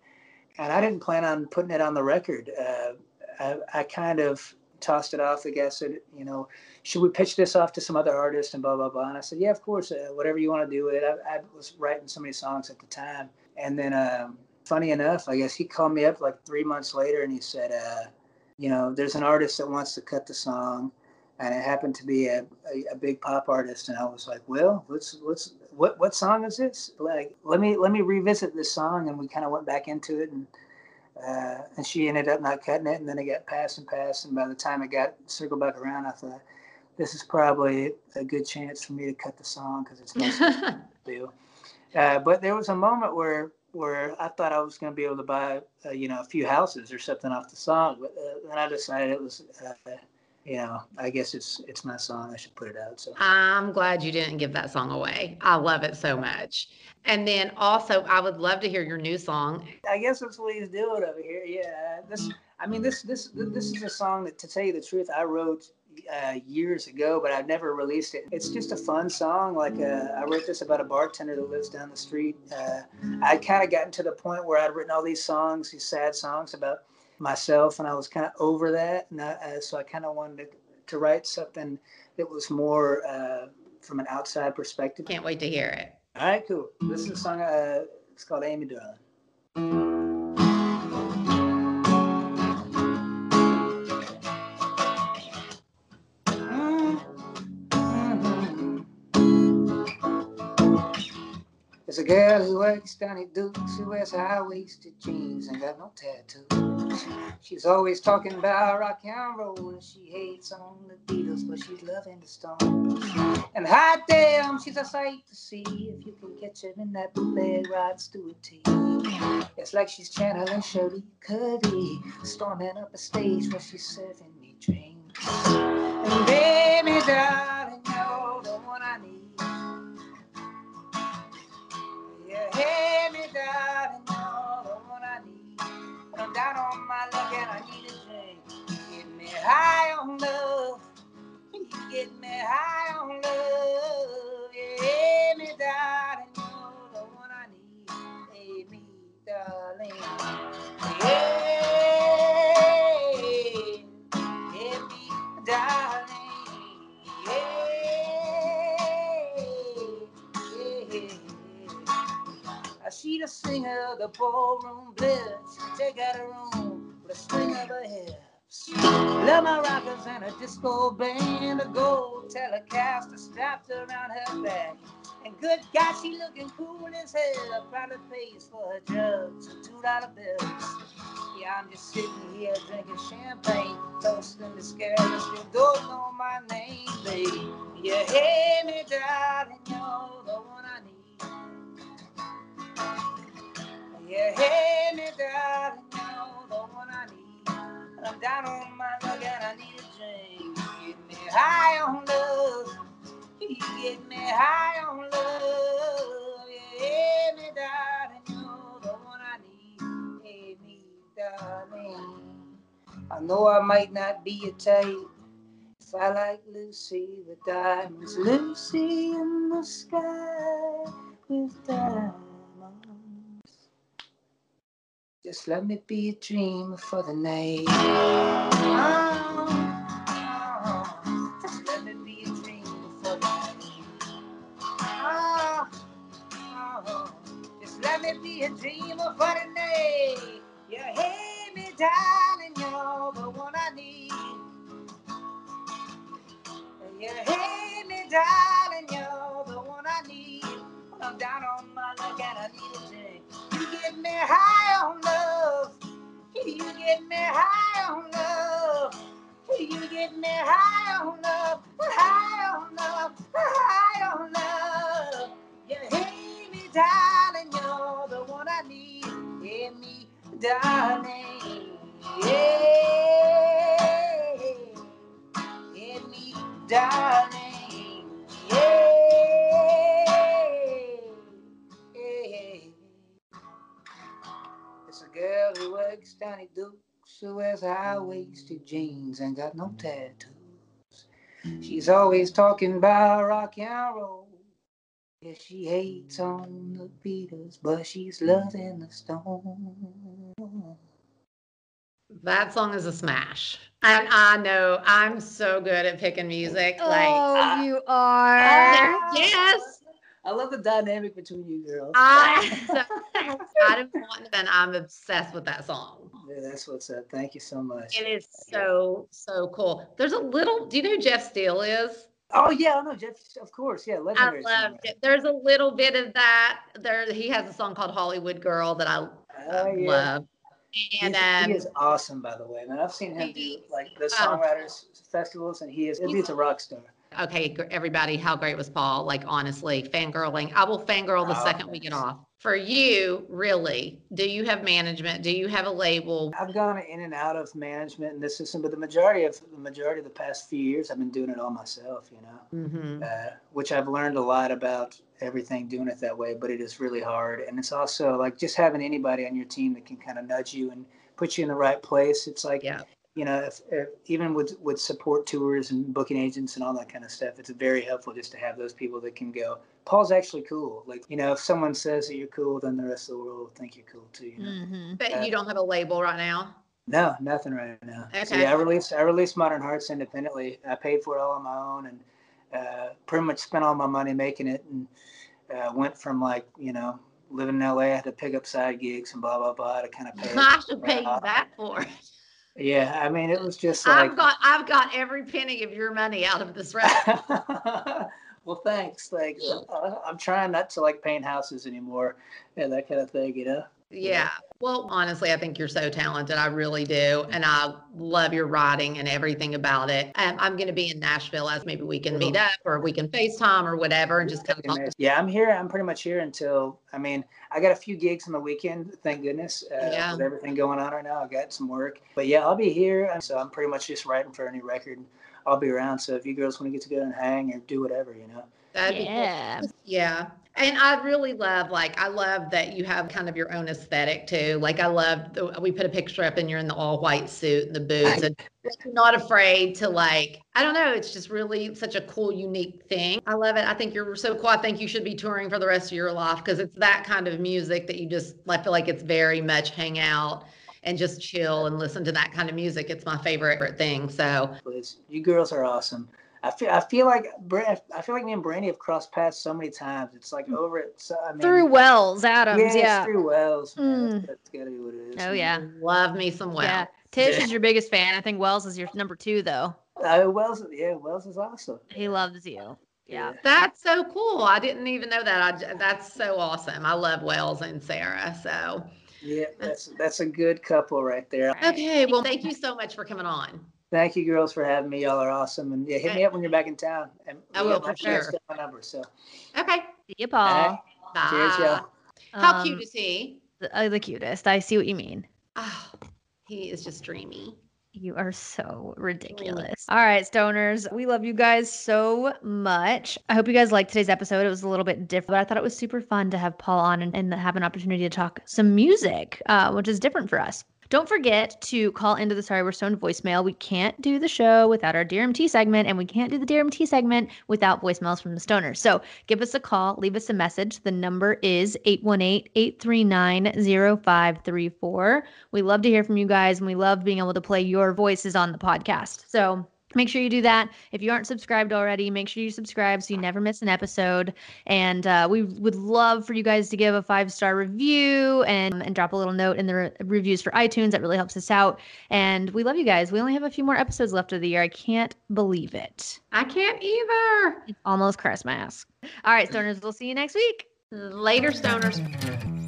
and i didn't plan on putting it on the record uh, I, I kind of tossed it off the guy said you know should we pitch this off to some other artist and blah blah blah. And i said yeah of course uh, whatever you want to do. With it I, I was writing so many songs at the time. And then um, funny enough i guess he called me up like three months later and he said uh, you know, there's an artist that wants to cut the song, and it happened to be a, a, a big pop artist, and I was like, well, let's let's what what song is this? Like, let me let me revisit this song, and we kind of went back into it, and uh, and she ended up not cutting it, and then it got passed and passed, and by the time it got circled back around, I thought this is probably a good chance for me to cut the song because it's [LAUGHS] to do. Uh, but there was a moment where where I thought I was going to be able to buy, uh, you know, a few houses or something off the song, but uh, then I decided it was, uh, you know, I guess it's it's my song. I should put it out. So I'm glad you didn't give that song away. I love it so much. And then also, I would love to hear your new song. I guess that's what he's doing over here. Yeah, this. I mean, this this this is a song that, to tell you the truth, I wrote uh, years ago, but I've never released it. It's just a fun song. Like uh, I wrote this about a bartender that lives down the street. Uh, I'd kind of gotten to the point where I'd written all these songs, these sad songs about myself, and I was kind of over that. And I, uh, so I kind of wanted to, to write something that was more uh, from an outside perspective. Can't wait to hear it. All right, cool. This is a song. Uh, it's called Amy Darling. There's a girl who works down at Duke's who wears high-waisted jeans and got no tattoos. She's always talking about rock and roll and she hates on the Beatles, but she's loving the Stones. And hot damn, she's a sight to see if you can catch her in that bootleg Rod Stewart tee. It's like she's channeling Cherie Currie, storming up a stage where she's serving me drinks. And baby, darling, I'm down on my luck and I need a drink. Get me high on love. You get me high on love. Need a singer, the ballroom bliss. Take out a room with a swing of her hips. Love my rockers and a disco band, a gold telecaster strapped around her back. And good God, she looking cool as hell. Private pays for her drugs and two dollar bills. Yeah, I'm just sitting here drinking champagne, toasting the and still don't know my name, babe. You hear me, darling, you're the one I need. You hear me, darling, you're the one I need. I'm down on my luck and I need a drink. Get me high on love. Get me high on love. You hear me, darling, you're the one I need. Hear me, darling. I know I might not be a type. If I like Lucy with diamonds, Lucy in the sky with diamonds. Just let me be a dreamer for the night. Just let me be a dreamer for the night. Just let me be a dreamer for the night. You hear me, darling, you're the one I need. You hear me, darling, you're the one I need. I'm down on my luck and I need a drink. Me high on love. You get me high on love. You get me high on love. High on love. High on love. You hear me, darling, you're the one I need. Hear me, darling. Yeah. Hear me, darling. Yeah. Girl who works down Duke's who wears high-waisted jeans and got no mm. tattoos. She's always talking about rock and roll. Yeah, she hates on the Beatles, but she's loving the Stones. That song is a smash. And I know I'm so good at picking music. Like, oh, uh, you are. yes. I love the dynamic between you girls. I so Adam and I'm obsessed with that song. Yeah, that's what's up. Thank you so much. It is so so cool. There's a little. Do you know who Jeff Steele is? Oh yeah, I know Jeff. Of course, yeah, I legendary. love songwriter. it. There's a little bit of that. There, he has a song called Hollywood Girl that I uh, Oh, yeah. love. And um, he is awesome, by the way, man. I've seen him do like the Oh. songwriters festivals, and he is he's a rock star. Okay, everybody, how great was Paul? Like honestly, fangirling. I will fangirl the Oh, second we get off. For you, really, do you have management? Do you have a label? I've gone in and out of management in this system, but the majority of the majority of the past few years, I've been doing it all myself. You know. hmm uh, which I've learned a lot about everything doing it that way, but it is really hard. And it's also like just having anybody on your team that can kind of nudge you and put you in the right place. It's like, Yeah. You know, if, if, even with, with support tours and booking agents and all that kind of stuff, it's very helpful just to have those people that can go, Paul's actually cool. Like, you know, if someone says that you're cool, then the rest of the world will think you're cool too. You know? Mm-hmm. But you don't have a label right now. No, nothing right now. So Okay. yeah, I released I released Modern Hearts independently. I paid for it all on my own and uh, pretty much spent all my money making it and uh, went from like you know living in LA. I had to pick up side gigs and blah blah blah to kind of pay. [LAUGHS] I should pay you Uh, that for. it. Yeah, I mean it was just like. I've got I've got every penny of your money out of this record. [LAUGHS] well, thanks. Like uh, I'm trying not to like paint houses anymore and that kind of thing. You know. Yeah. Well, honestly, I think you're so talented. I really do. And I love your writing and everything about it. Um, I'm going to be in Nashville as maybe we can meet up or we can FaceTime or whatever and just kind of talk. Yeah, I'm here. I'm pretty much here until. I mean, I got a few gigs on the weekend. Thank goodness. Uh, Yeah. With everything going on right now, I got some work. But yeah, I'll be here. So I'm pretty much just writing for any record. I'll be around. So if you girls want to get together and hang or do whatever, you know. That'd be cool. Yeah. And I really love, like, I love that you have kind of your own aesthetic too. Like, I love, the, we put a picture up and you're in the all white suit and the boots and not afraid to, like, I don't know. It's just really such a cool, unique thing. I love it. I think you're so cool. I think you should be touring for the rest of your life because it's that kind of music that you just, I feel like it's very much hang out and just chill and listen to that kind of music. It's my favorite thing. So, you girls are awesome. I feel I feel like I feel like me and Brandi have crossed paths so many times. It's like over it. So, I mean, through Wells, Adams. Yeah, yeah. it's through Wells. Man. Mm. That's, that's gotta be what it is. Oh yeah, Love me some Wells. yeah. Tish [LAUGHS] is your biggest fan. I think Wells is your number two, though. Uh, Wells, yeah, Wells is awesome. He loves you. Yeah. That's so cool. I didn't even know that. I, j- that's so awesome. I love Wells and Sarah. So, Yeah, that's that's a good couple right there. okay. Well, thank you so much for coming on. Thank you, girls, for having me. Y'all are awesome, and yeah, hit me up when you're back in town. And I will, for sure. got My number, so Okay. See you, Paul. right. cheers, y'all. How Um, cute is he? The, uh, the cutest. I see what you mean. Oh, he is just dreamy. You are so ridiculous. All right, stoners. We love you guys so much. I hope you guys liked today's episode. It was a little bit different, but I thought it was super fun to have Paul on and, and have an opportunity to talk some music, uh, which is different for us. Don't forget to call into the Sorry We're Stoned voicemail. We can't do the show without our DRMT segment, and we can't do the DRMT segment without voicemails from the stoners. So give us a call, leave us a message. The number is 818 839 0534. We love to hear from you guys, and we love being able to play your voices on the podcast. So make sure you do that. If you aren't subscribed already, make sure you subscribe so you never miss an episode. And uh, we would love for you guys to give a five star review and, and drop a little note in the re- reviews for iTunes. That really helps us out. And we love you guys. We only have a few more episodes left of the year. I can't believe it. I can't either. It's almost Christmas. All right, stoners, we'll see you next week. Later, stoners.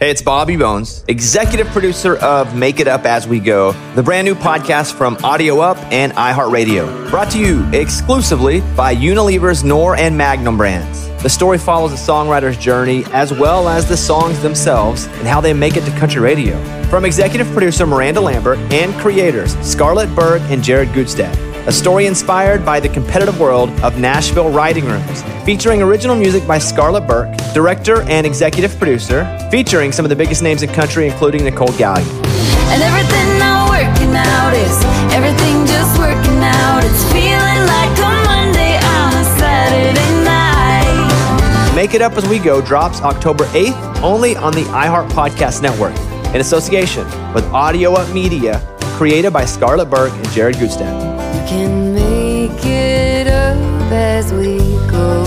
Hey, it's Bobby Bones, executive producer of Make It Up As We Go, the brand new podcast from Audio Up and iHeartRadio. Brought to you exclusively by Unilever's Knorr and Magnum brands. The story follows the songwriter's journey as well as the songs themselves and how they make it to country radio. From executive producer Miranda Lambert and creators Scarlett Burke and Jared Gutstadt. A story inspired by the competitive world of Nashville writing rooms, featuring original music by Scarlett Burke, director and executive producer, featuring some of the biggest names in country, including Nicolle Galyon. And everything not working out is everything just working out. It's feeling like a Monday on a Saturday night. Make It Up As We Go drops October 8th only on the iHeart Podcast Network in association with Audio Up Media, created by Scarlett Burke and Jared Gutstadt. Can make it up as we go.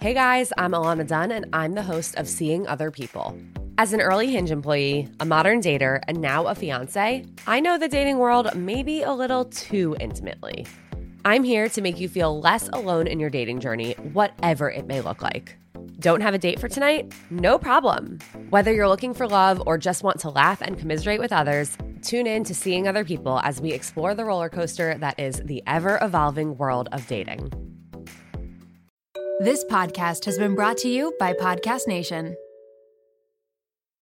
Hey guys, I'm Alana Dunn, and I'm the host of Seeing Other People. As an early Hinge employee, a modern dater, and now a fiance, I know the dating world maybe a little too intimately. I'm here to make you feel less alone in your dating journey, whatever it may look like. Don't have a date for tonight? No problem. Whether you're looking for love or just want to laugh and commiserate with others, tune in to Seeing Other People as we explore the roller coaster that is the ever evolving world of dating. This podcast has been brought to you by Podcast Nation.